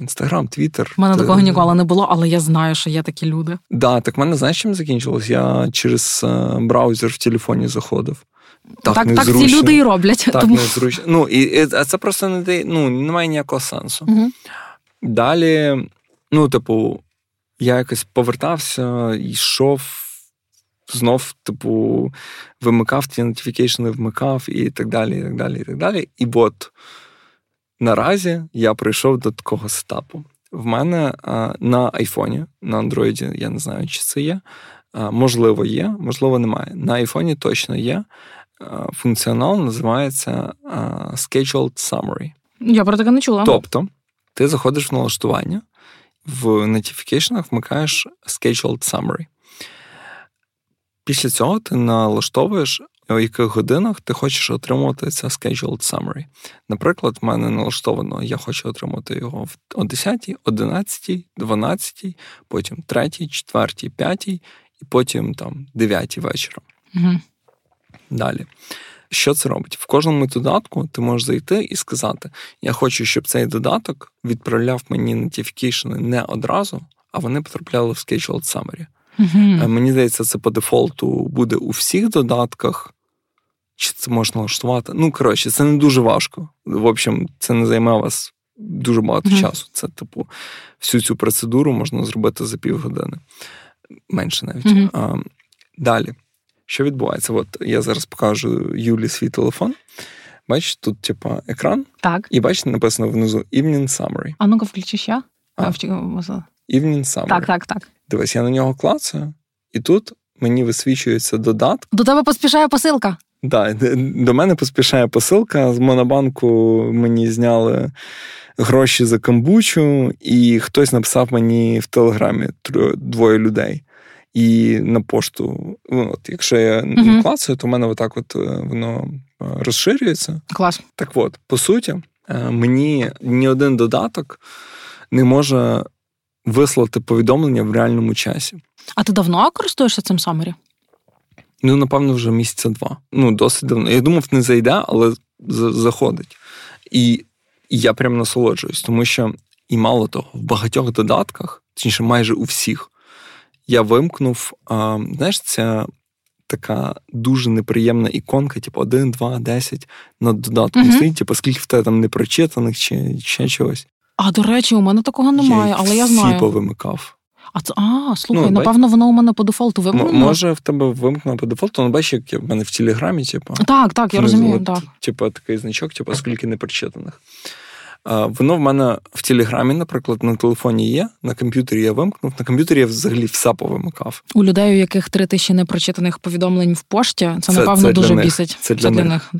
Інстаграм, Твіттер. У мене такого ніколи не було, але я знаю, що є такі люди. Да, так в мене знаєш, чим закінчилось? Я через е, браузер в телефоні заходив. Так, так, так ці люди і роблять. Так, тому... незручно. Ну, і, А це просто не ну, немає ніякого сенсу. Угу. Далі, ну, типу, я якось повертався йшов, знов, типу, вимикав ті нотифікейшни, вмикав і так далі. І так далі, і так далі. І от наразі я прийшов до такого сетапу. В мене а, на айфоні, на андроїді, я не знаю, чи це є. А, можливо, є, можливо, немає. На айфоні точно є. А, функціонал називається Scheduled Summary. Я про таке не чула. Тобто, ти заходиш в налаштування, в notification вмикаєш Scheduled Summary. Після цього ти налаштовуєш, у яких годинах ти хочеш отримувати це Scheduled Summary. Наприклад, в мене налаштовано, я хочу отримати його о 10, 11, 12, потім 3, 4, 5 і потім там 9 вечора. Угу. Далі. Що це робить? В кожному додатку ти можеш зайти і сказати: Я хочу, щоб цей додаток відправляв мені нотіфікейшени не одразу, а вони потрапляли в Scheduled Summary. Угу. Мені здається, це по дефолту буде у всіх додатках. Чи це можна влаштувати? Ну, коротше, це не дуже важко. В общем, це не займе вас дуже багато Мгм. часу. Це, типу, всю цю процедуру можна зробити за півгодини. Менше навіть. Мгм. А, далі. Що відбувається? От я зараз покажу Юлі свій телефон. Бачиш, тут, типу, екран, Так. і бачите, написано внизу Evening Summary. А ну-ка, включи ще. А. Evening Summary. Так, так, так. Дивись, я на нього клацаю, і тут мені висвічується додаток. До тебе поспішає посилка. Да, до мене поспішає посилка. З Монобанку мені зняли гроші за камбучу, і хтось написав мені в телеграмі двоє людей. І на пошту, ну, от, якщо я Мгм. клацаю, то в мене отак от е, воно е, розширюється. Клас. Так от, по суті, е, мені ні один додаток не може вислати повідомлення в реальному часі. А ти давно користуєшся цим Summary? Ну, напевно, вже місяця два. Ну, досить давно. Я думав, не зайде, але заходить. І я прям насолоджуюсь, тому що, і мало того, в багатьох додатках, точніше, майже у всіх, я вимкнув, а, знаєш, ця така дуже неприємна іконка, типу 1, 2, 10 над додатком Мгм. стоїть, типу, скільки в тебе там непрочитаних чи ще чогось. А до речі, у мене такого немає, їх але я всі знаю. повимикав. А це а, слухай, Ну, напевно, воно у мене по дефолту вимкнено. може, в тебе вимкнено по дефолту, але бачиш, як я- в мене в телеграмі, типу. Так, так, я розумію, так. Типу, такий значок, типу, скільки непрочитаних. Воно в мене в Телеграмі, наприклад, на телефоні є, на комп'ютері я вимкнув, на комп'ютері я взагалі все повимикав. У людей, у яких три тисячі непрочитаних повідомлень в пошті, це, Це- напевно це дуже них. бісить. Це для них. них.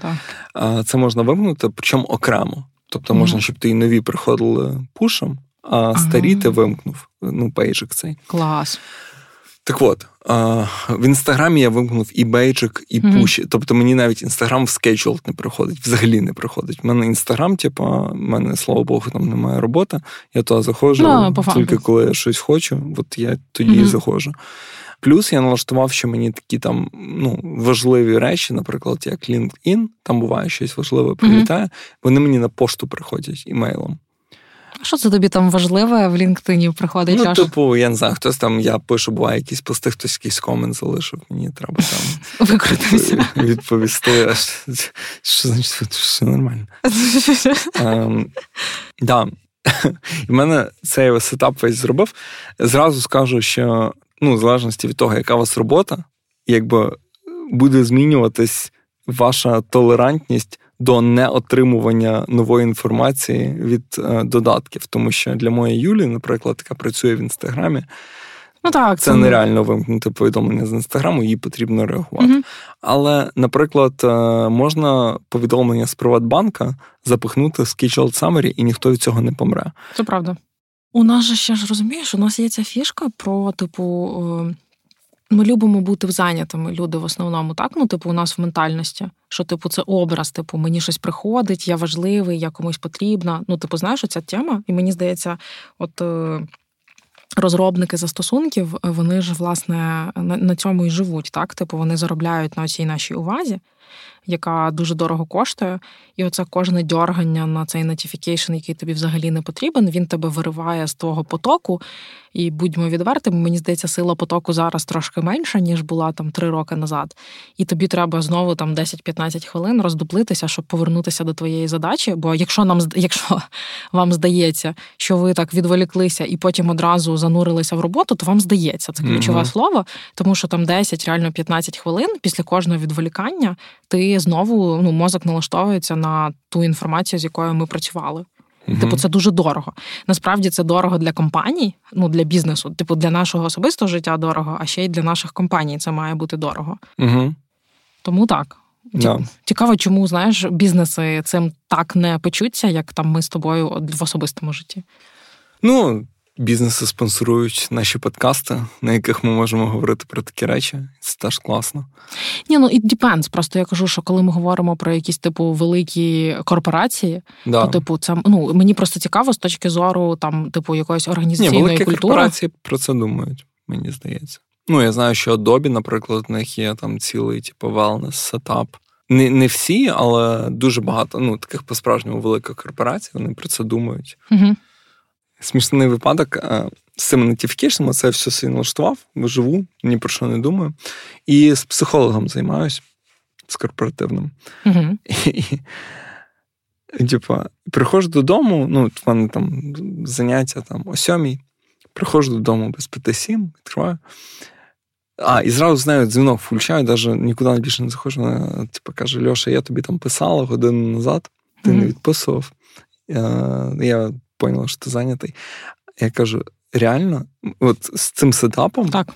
Так. Це можна вимкнути, причому окремо. Тобто можна, щоб ти і нові приходили пушем, а старі ти вимкнув. Ну, бейджик цей. Клас. Так от, в інстаграмі я вимкнув і бейджик, і Мгм. пуші. Тобто мені навіть інстаграм в scheduled не приходить, взагалі не приходить. У мене інстаграм, типу, в мене, слава Богу, там немає роботи. Я туди заходжу Ну, по тільки коли я щось хочу, от я тоді і заходжу. Плюс я налаштував, що мені такі там ну, важливі речі, наприклад, як LinkedIn, там буває щось важливе, прилітає, вони мені на пошту приходять імейлом. А що це тобі там важливе в LinkedIn приходить? Ну, аж? типу, я не знаю, хтось там, я пишу, буває якісь пости, хтось якийсь комент залишив, мені треба там Викрутився. відповісти. Що- Що значить, все нормально? Ем, да. І в мене цей сетап весь зробив. Зразу скажу, що ну, в залежності від того, яка у вас робота, якби буде змінюватись ваша толерантність до неотримування нової інформації від е, додатків. Тому що для моєї Юлі, наприклад, яка працює в інстаграмі, Ну так, це нереально вимкнути повідомлення з інстаграму, їй потрібно реагувати. Мгм. Але, наприклад, е, можна повідомлення з Приватбанка запихнути в Scheduled Summary, і ніхто від цього не помре. Це правда. У нас же ще ж розумієш, у нас є ця фішка про, типу, е, ми любимо бути зайнятими люди в основному, так? Ну, типу, у нас в ментальності, що, типу, це образ, типу, мені щось приходить, я важливий, я комусь потрібна. Ну, типу, знаєш, оця тема, і мені здається, от. е, Розробники застосунків, вони ж власне на, цьому і живуть. Так, типу, вони заробляють на цій нашій увазі, яка дуже дорого коштує. І оце кожне дьоргання на цей notification, який тобі взагалі не потрібен, він тебе вириває з твого потоку. І будьмо відвертими, мені здається, сила потоку зараз трошки менша, ніж була там три роки назад. І тобі треба знову там 10-15 хвилин роздуплитися, щоб повернутися до твоєї задачі. Бо якщо нам якщо вам здається, що ви так відволіклися і потім одразу занурилися в роботу, то вам здається це ключове Мгм. слово, тому що там 10, реально 15 хвилин після кожного відволікання ти знову ну мозок налаштовується на ту інформацію, з якою ми працювали. Типу, це дуже дорого. Насправді це дорого для компаній, ну для бізнесу. Типу, для нашого особистого життя дорого, а ще й для наших компаній це має бути дорого. Угу. Тому так. Yeah. Цікаво, чому знаєш, бізнеси цим так не печуться, як там ми з тобою в особистому житті. Ну, бізнеси спонсорують наші подкасти, на яких ми можемо говорити про такі речі. Це теж класно. Ні, ну it depends. Просто я кажу, що коли ми говоримо про якісь типу великі корпорації, Да. то типу це ну мені просто цікаво з точки зору там, типу, якоїсь Ні, організаційної великі культури. корпорації про це думають, мені здається. Ну, я знаю, що Adobe, наприклад, в них є там цілий, типу, wellness сетап. Не не всі, але дуже багато ну, таких по-справжньому великих корпорацій, вони про це думають. Угу. Смішний випадок е, з цими нотифікейшнами, це все собі налаштував, живу, ні про що не думаю. І з психологом займаюся, з корпоративним. Угу. І, типа, приходжу додому, ну, в мене там заняття там о сьомій, приходжу додому без п'яти сім, відкриваю. А, і зразу з нею дзвінок включаю, навіть нікуди більше не заходжу. Вона типу, каже: Льоша, я тобі там писала годину назад, ти mm-hmm. не відписував. Я поняла, що ти зайнятий. Я кажу: реально, от з цим сетапом так.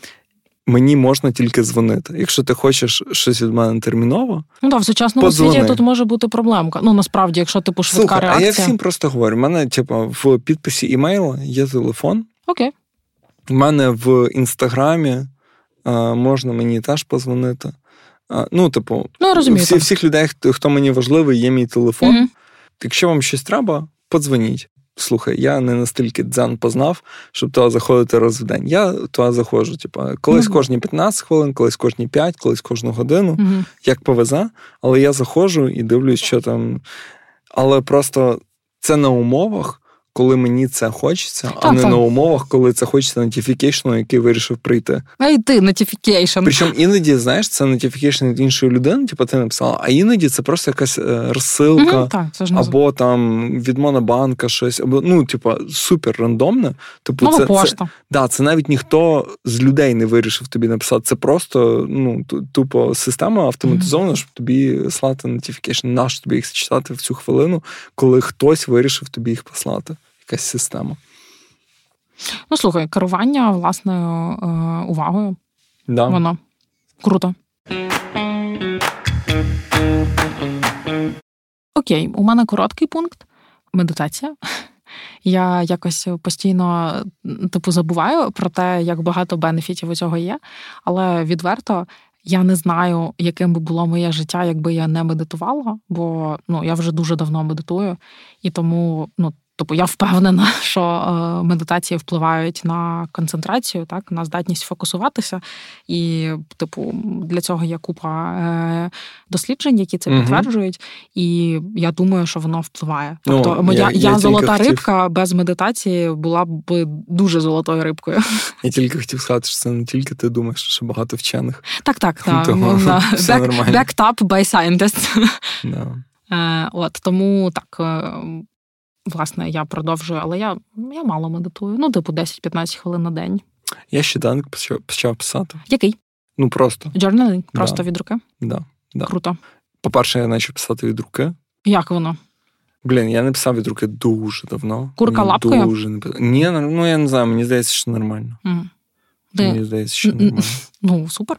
мені можна тільки дзвонити. Якщо ти хочеш щось від мене терміново, ну так, в сучасному подзвони. світі тут може бути проблемка. Ну насправді, якщо типу швидка Слухай, реакція. А я всім просто говорю: У мене, типу, в підписі імейла є телефон. Окей. У мене в інстаграмі можна мені теж позвонити. Ну, типу, ну, розумію, всі, всіх людей, хто мені важливий, є мій телефон. Mm-hmm. Якщо вам щось треба, подзвоніть. Слухай, я не настільки дзен познав, щоб туди заходити раз в день. Я туди заходжу. Типу, колись mm-hmm. кожні 15 хвилин, колись кожні 5, колись кожну годину, mm-hmm. як повезе, але я заходжу і дивлюсь, що там. Але просто це на умовах, коли мені це хочеться, так, а не так. на умовах, коли це хочеться нотіфікейшну, який вирішив прийти. А й ти notification. Причому іноді, знаєш, це notification від іншої людини, типу ти написала, а іноді це просто якась е, розсилка, угу, так, це ж або там від Монобанка щось, або ну, типу, супер рандомне. Типу, Нова це, пошта. Це, да, це навіть ніхто з людей не вирішив тобі написати. Це просто ну, тупо система автоматизована, угу. щоб тобі слати notification. Нащо тобі їх читати в цю хвилину, коли хтось вирішив тобі їх послати якась система. Ну, слухай, керування власною е, увагою. Да. Воно круто. Окей, у мене короткий пункт медитація. Я якось постійно типу забуваю про те, як багато бенефітів у цього є, але відверто. Я не знаю, яким би було моє життя, якби я не медитувала, бо ну я вже дуже давно медитую, і тому ну Тобто я впевнена, що е, медитації впливають на концентрацію, так на здатність фокусуватися. І, типу, для цього є купа е, досліджень, які це підтверджують. І я думаю, що воно впливає. Ну, тобто, моя я, я, я золота хотів... рибка без медитації була б дуже золотою рибкою. Я тільки хотів сказати, що це не тільки ти думаєш, що багато вчених. Так, так, так. Того, все back, нормально. Backed up by scientists. No. Е, от тому так власне, я продовжую, але я я мало медитую. Ну, типу, 10-15 хвилин на день. Я щоденник почав, почав писати. Який? Ну, просто. Journaling? Просто да. від руки? Да, да. Круто. По-перше, я почав писати від руки. Як воно? Блін, я не писав від руки дуже давно. Курка мені лапкою? Дуже не Ні, ну я не знаю, мені здається, що нормально. Mm. Мені здається, що нормально. Ну, супер.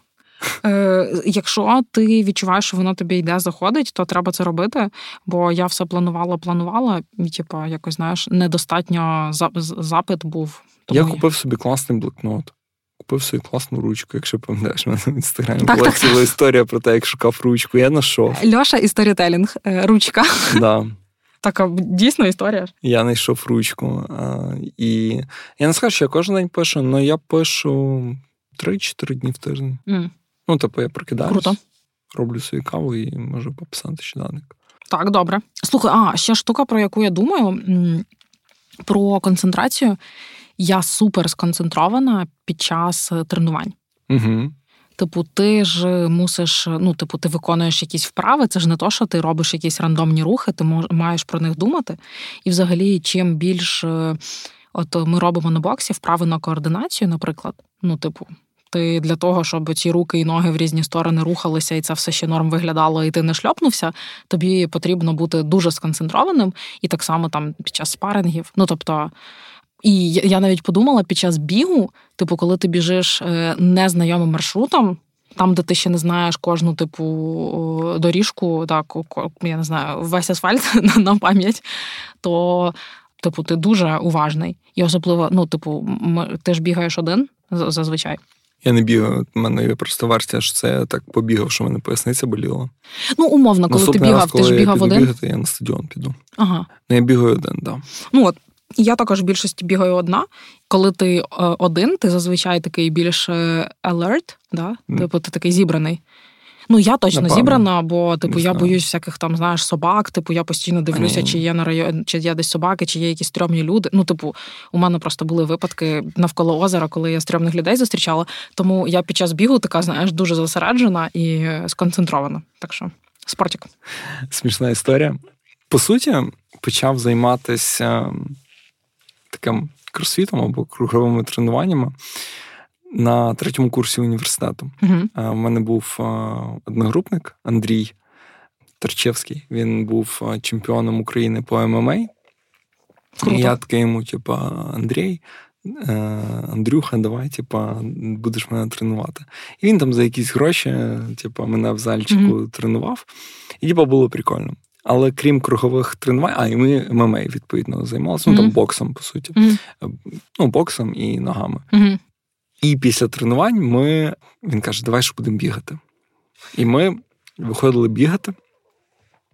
Е, Якщо ти відчуваєш, що воно тобі йде, заходить, то треба це робити. Бо я все планувала, планувала, і типу, якось знаєш, недостатньо запит був. Тому... Я купив собі класний блокнот. Купив собі класну ручку, якщо пам'ятаєш, в мене в інстаграмі так, була так, ціла так. історія про те, як шукав ручку. Я знайшов. Льоша і сторітелінг. Е, ручка. Да. Така дійсно історія. Я знайшов ручку. А, І я не скажу, що я кожен день пишу, але я пишу 3-4 дні в тиждень. Mm. Ну, типу, я прокидаюсь, Круто. роблю свою каву і можу пописати щоденник. Так, добре. Слухай, а ще штука, про яку я думаю, про концентрацію. Я супер сконцентрована під час е, тренувань. Угу. Типу, ти ж мусиш, ну, типу, ти виконуєш якісь вправи. Це ж не то, що ти робиш якісь рандомні рухи, ти маєш про них думати. І, взагалі, чим більш е, от ми робимо на боксі вправи на координацію, наприклад, ну, типу, ти для того, щоб ці руки і ноги в різні сторони рухалися, і це все ще норм виглядало, і ти не шльопнувся, тобі потрібно бути дуже сконцентрованим, і так само там під час спарингів. Ну тобто. І я навіть подумала під час бігу, типу, коли ти біжиш е, незнайомим маршрутом, там, де ти ще не знаєш кожну типу доріжку, так я не знаю, весь асфальт на пам'ять, то типу ти дуже уважний. І особливо, ну, типу, ти ж бігаєш один зазвичай. Я не бігаю, в мене є просто версія, що це я так побігав, що в мене поясниця боліла. Ну, умовно, коли Наступний ти бігав, раз, коли ти ж бігав я піду один? бігати, я на стадіон піду. Ага. Ну, я бігаю один, так. Да. Ну от. Я також в більшості бігаю одна. Коли ти е, один, ти зазвичай такий більш alert, да? Mm. типу ти такий зібраний. Ну я точно Напевно. зібрана, бо типу Не я знаю. боюсь всяких там знаєш собак. Типу, я постійно дивлюся, чи є на районі, чи є десь собаки, чи є якісь стрьомні люди. Ну, типу, у мене просто були випадки навколо озера, коли я стрьомних людей зустрічала. Тому я під час бігу така, знаєш, дуже зосереджена і сконцентрована. Так що спортик. Смішна історія. По суті, почав займатися таким кросфітом або круговими тренуваннями на третьому курсі університету. Угу. У мене був одногрупник Андрій Тарчевський. Він був чемпіоном України по ММА. Круто. І я такий йому, типа, Андрій, е, Андрюха, давай, типа, будеш мене тренувати. І він там за якісь гроші, типа, мене в зальчику Мгм. тренував. І типа було прикольно. Але крім кругових тренувань, а і ми ММА, відповідно, займалися. Ну там боксом, по суті. Угу. Ну, боксом і ногами. І після тренувань ми, він каже, давай що будемо бігати. І ми виходили бігати.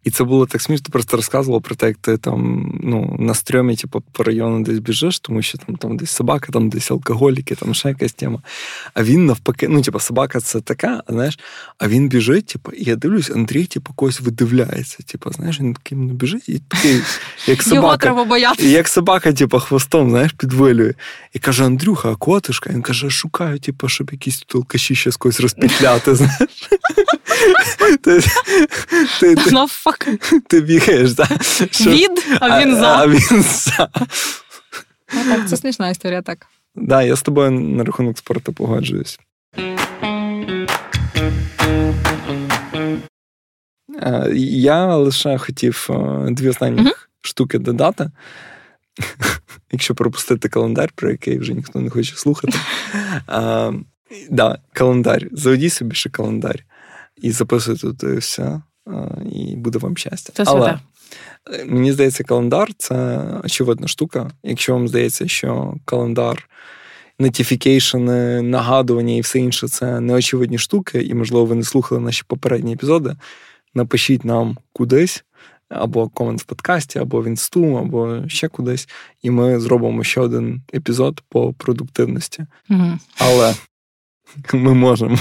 І це було так смішно, ти просто розказував про те, як ти там ну, на стрьомі, типу, по району десь біжиш, тому що там, там десь собака, там десь алкоголіки, там ще якась тема. А він навпаки, ну, типу, собака це така, знаєш, а він біжить, типу, і я дивлюсь, Андрій, типу, когось видивляється. Типу, знаєш, він таким не біжить, і такий, як Його собака. треба І боятися. як собака, типу, хвостом, знаєш, підвилює. І каже: Андрюха, а котишка? Він каже, шукаю, типу, щоб якісь тут алкаші ще когось розпетляти, знаєш. Ти, ти, бігаєш, так? Від, а він за. А він за. Ну, так, це смішна історія, так. Да, я з тобою на рахунок спорту погоджуюсь. Е, Я лише хотів е, дві останні Мгм. штуки додати. Якщо пропустити календар, про який вже ніхто не хоче слухати. А, да, календар. Заведіть собі ще календар. І записуйте тут все, і буде вам щастя. Це Але е, мені здається, календар це очевидна штука. Якщо вам здається, що календар, нотіфікейшени, нагадування і все інше це неочевидні штуки, і, можливо, ви не слухали наші попередні епізоди, напишіть нам кудись. Або комент в подкасті, або в інсту, або ще кудись, і ми зробимо ще один епізод по продуктивності. Мгм. Але ми можемо.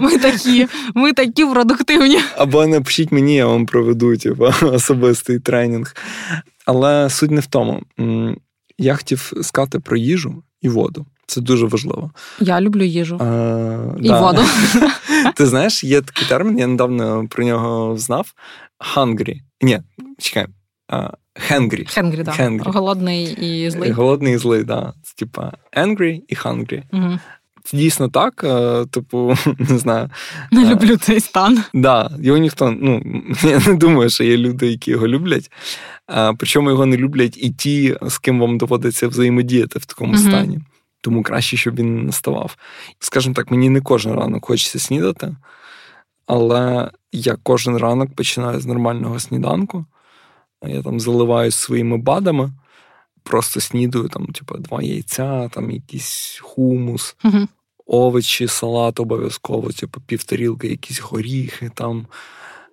Ми такі, ми такі продуктивні. Або напишіть мені, я вам проведу типу, особистий тренінг. Але суть не в тому. Я хотів сказати про їжу і воду. Це дуже важливо. Я люблю їжу. А, І воду. Ти знаєш, є такий термін, я недавно про нього знав. Hungry. Ні, чекай. Хенгрі, так. Хенгрі. Голодний і злий. Голодний і злий, да. Це типа angry і hungry. Угу. Це дійсно так. е, Типу, не знаю. Не люблю цей стан. Да, його ніхто, ну я не думаю, що є люди, які його люблять. Причому його не люблять і ті, з ким вам доводиться взаємодіяти в такому Мгм. стані. Тому краще, щоб він не наставав. Скажімо так, мені не кожен ранок хочеться снідати, але я кожен ранок починаю з нормального сніданку. Я там заливаюсь своїми бадами, просто снідаю там, типу, два яйця, там якийсь хумус Угу. овочі, салат обов'язково, типу півторілки, якісь горіхи, там,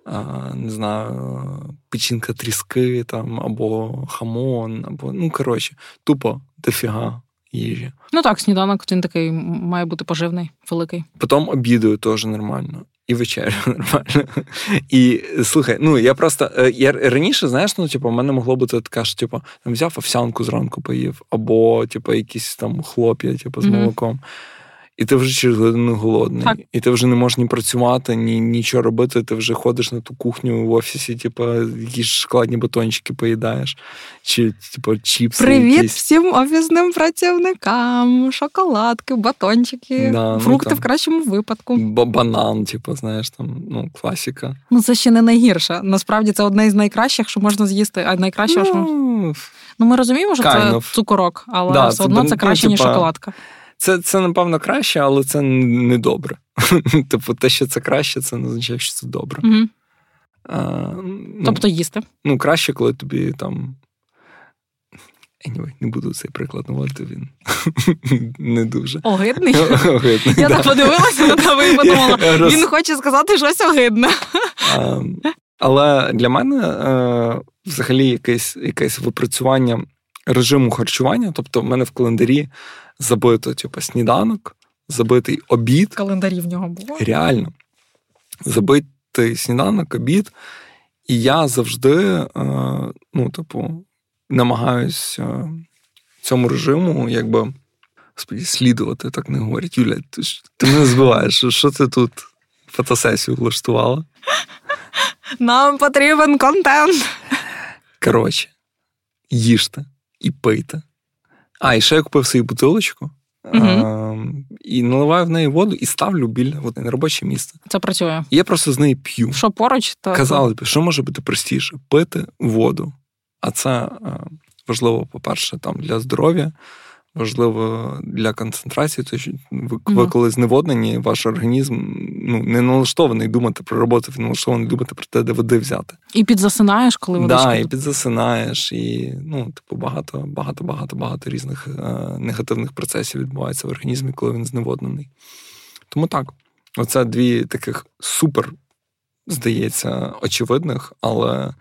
а, не знаю, печінка тріски, там, або хамон, або, ну, коротше, тупо дофіга їжі. Ну так, сніданок він такий має бути поживний, великий. Потім обідаю теж нормально. І вечерю нормально. І слухай, ну я просто е, я раніше, знаєш, ну типу, в мене могло бути така що типу, там взяв овсянку зранку поїв, або типу, якісь там хлоп'я, типу, з молоком. І ти вже через годину голодний. Так. І ти вже не можеш ні працювати, ні нічого робити. Ти вже ходиш на ту кухню в офісі, типу, якісь шоколадні батончики поїдаєш, чи типу, чіпси. Привіт якісь. всім офісним працівникам, шоколадки, батончики, Да, ну фрукти там. в кращому випадку. Ба- Банан, типу, знаєш, там, ну, класіка. Ну це ще не найгірше. Насправді це одне із найкращих, що можна з'їсти, а найкраще, що Ну, ну ми розуміємо, що kind це of. цукорок, але Да, все це одно це ну, краще, ніж типа, шоколадка. Це, це, напевно, краще, але це не добре. Типу, те, що це краще, це не означає, що це добре. Угу. А, ну, Тобто їсти. ну, краще, коли тобі там. Anyway, не буду цей приклад наводити, він не дуже. Огидний. Огидний, Я да. так подивилася на тебе і подумала, роз- він хоче сказати щось огидне. А, Але для мене е, взагалі якесь, якесь випрацювання режиму харчування, тобто в мене в календарі забито типу, сніданок, забитий обід. Календарі в нього було. Реально. забитий сніданок, обід. І я завжди, ну, типу, намагаюся цьому режиму, якби слідувати, так не говорять. Юля, ти, ти мене збиваєш, що ти тут фотосесію влаштувала? Нам потрібен контент. Коротше, їжте і пийте. А, і ще я купив свою бутилочку. Угу. А, і наливаю в неї воду і ставлю біля води на робоче місце. Це працює. І я просто з неї п'ю. Що поруч, то казали б, що може бути простіше пити воду. А це а, важливо, по-перше, там для здоров'я, важливо для концентрації, тому що ви, ви коли зневоднені, ваш організм ну, не налаштований думати про роботу, він налаштований думати про те, де води взяти. І підзасинаєш, коли водичка... Так, да, і підзасинаєш, і ну, типу, багато, багато, багато, багато різних е, негативних процесів відбувається в організмі, коли він зневоднений. Тому так, оце дві таких супер, здається, очевидних, але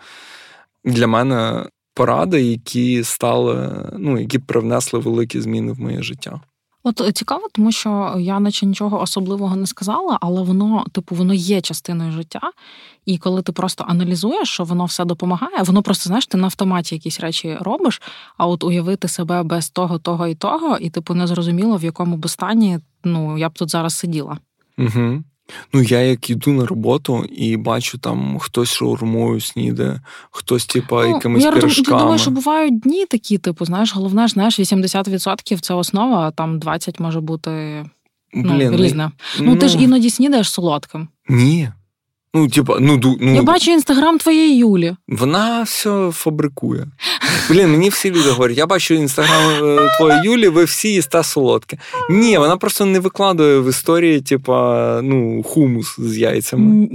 для мене поради, які стали, ну, які привнесли великі зміни в моє життя. От е, цікаво, тому що я наче нічого особливого не сказала, але воно, типу, воно є частиною життя. І коли ти просто аналізуєш, що воно все допомагає, воно просто знаєш, ти на автоматі якісь речі робиш. А от уявити себе без того, того і того, і типу не зрозуміло, в якому б стані ну я б тут зараз сиділа. Угу. Ну, я як іду на роботу і бачу, там хтось шаурмою сніде, хтось, типа, ну, якимись я пиріжками. Я думаю, що бувають дні такі, типу, знаєш, головне, ж, знаєш, 80% це основа, а там 20% може бути ну, Блін, різне. Ну, ну, ти ж іноді снідаєш солодким. Ні. Ну, типа, ну, ну я бачу інстаграм твоєї Юлі. Вона все фабрикує. Блін, мені всі люди говорять, я бачу інстаграм е, твоєї Юлі, ви всі їсте солодке. Ні, вона просто не викладує в історії, типа, ну, хумус з яйцями.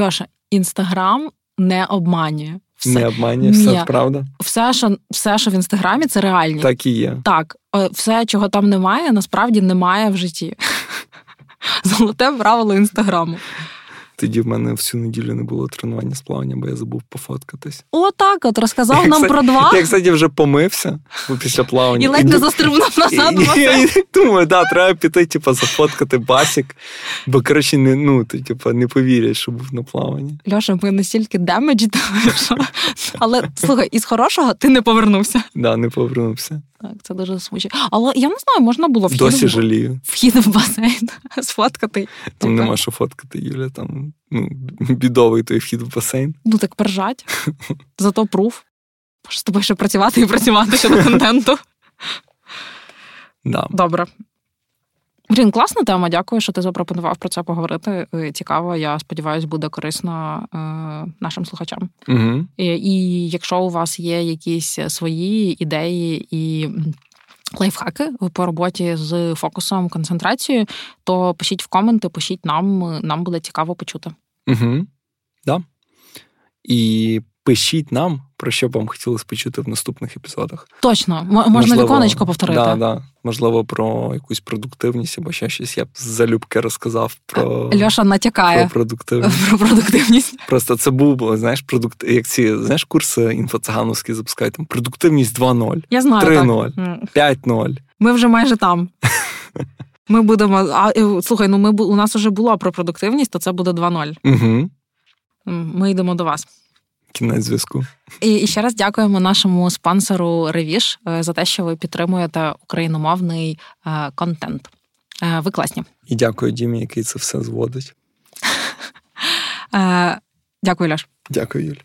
Льоша, інстаграм не обманює. Все. Не обманює, все Ні. правда. Все, що все, що в інстаграмі, це реальність. Так і є. Так, е, все, чого там немає, насправді немає в житті. Золоте правило інстаграму. Тоді в мене всю неділю не було тренування з плавання, бо я забув пофоткатись. О, так, от розказав нам про два. Я, кстати, вже помився після плавання. І ледь не застрибнув назад. Я думаю, да, треба піти, типу, зафоткати басік, бо коротше, не ну, ти типу, не повірять, що був на плаванні. Льоша, ми настільки damaged, що... але слухай, із хорошого ти не повернувся. Да, не повернувся. Так, це дуже смучить. Але я не знаю, можна було вхід Досі в... жалію. Вхід в басейн сфоткати. Там типу. нема що фоткати, Юля, там ну, бідовий той вхід в басейн. Ну так пержать. Зато пруф. Може з тобою ще працювати і працювати щодо контенту. Да. Добре. Блін, класна тема. Дякую, що ти запропонував про це поговорити. Е, цікаво, я сподіваюся, буде корисно е, нашим слухачам. Угу. І, і якщо у вас є якісь свої ідеї і. Лайфхаки по роботі з фокусом, концентрацією, то пишіть в коменти, пишіть нам, нам буде цікаво почути. Угу. Да. І пишіть нам, про що б вам хотілося почути в наступних епізодах. Точно, можна Можливо, віконечко повторити. Да, да. Можливо, про якусь продуктивність або ще щось. Я б залюбки розказав про Льоша натякає про продуктивність. Про продуктивність. Просто це був, знаєш, продукт, як ці знаєш, курси інфоциганівські запускають там продуктивність 2.0, Я знаю, 3.0, 5.0. Ми вже майже там. Ми будемо. А е, слухай, ну ми у нас вже було про продуктивність, то це буде 2.0. Угу. Ми йдемо до вас. Кінець зв'язку. І, і ще раз дякуємо нашому спонсору Ревіш за те, що ви підтримуєте україномовний е, контент. Е, ви класні. І дякую Дімі, який це все зводить. Е, дякую, Льош. Дякую, Юль.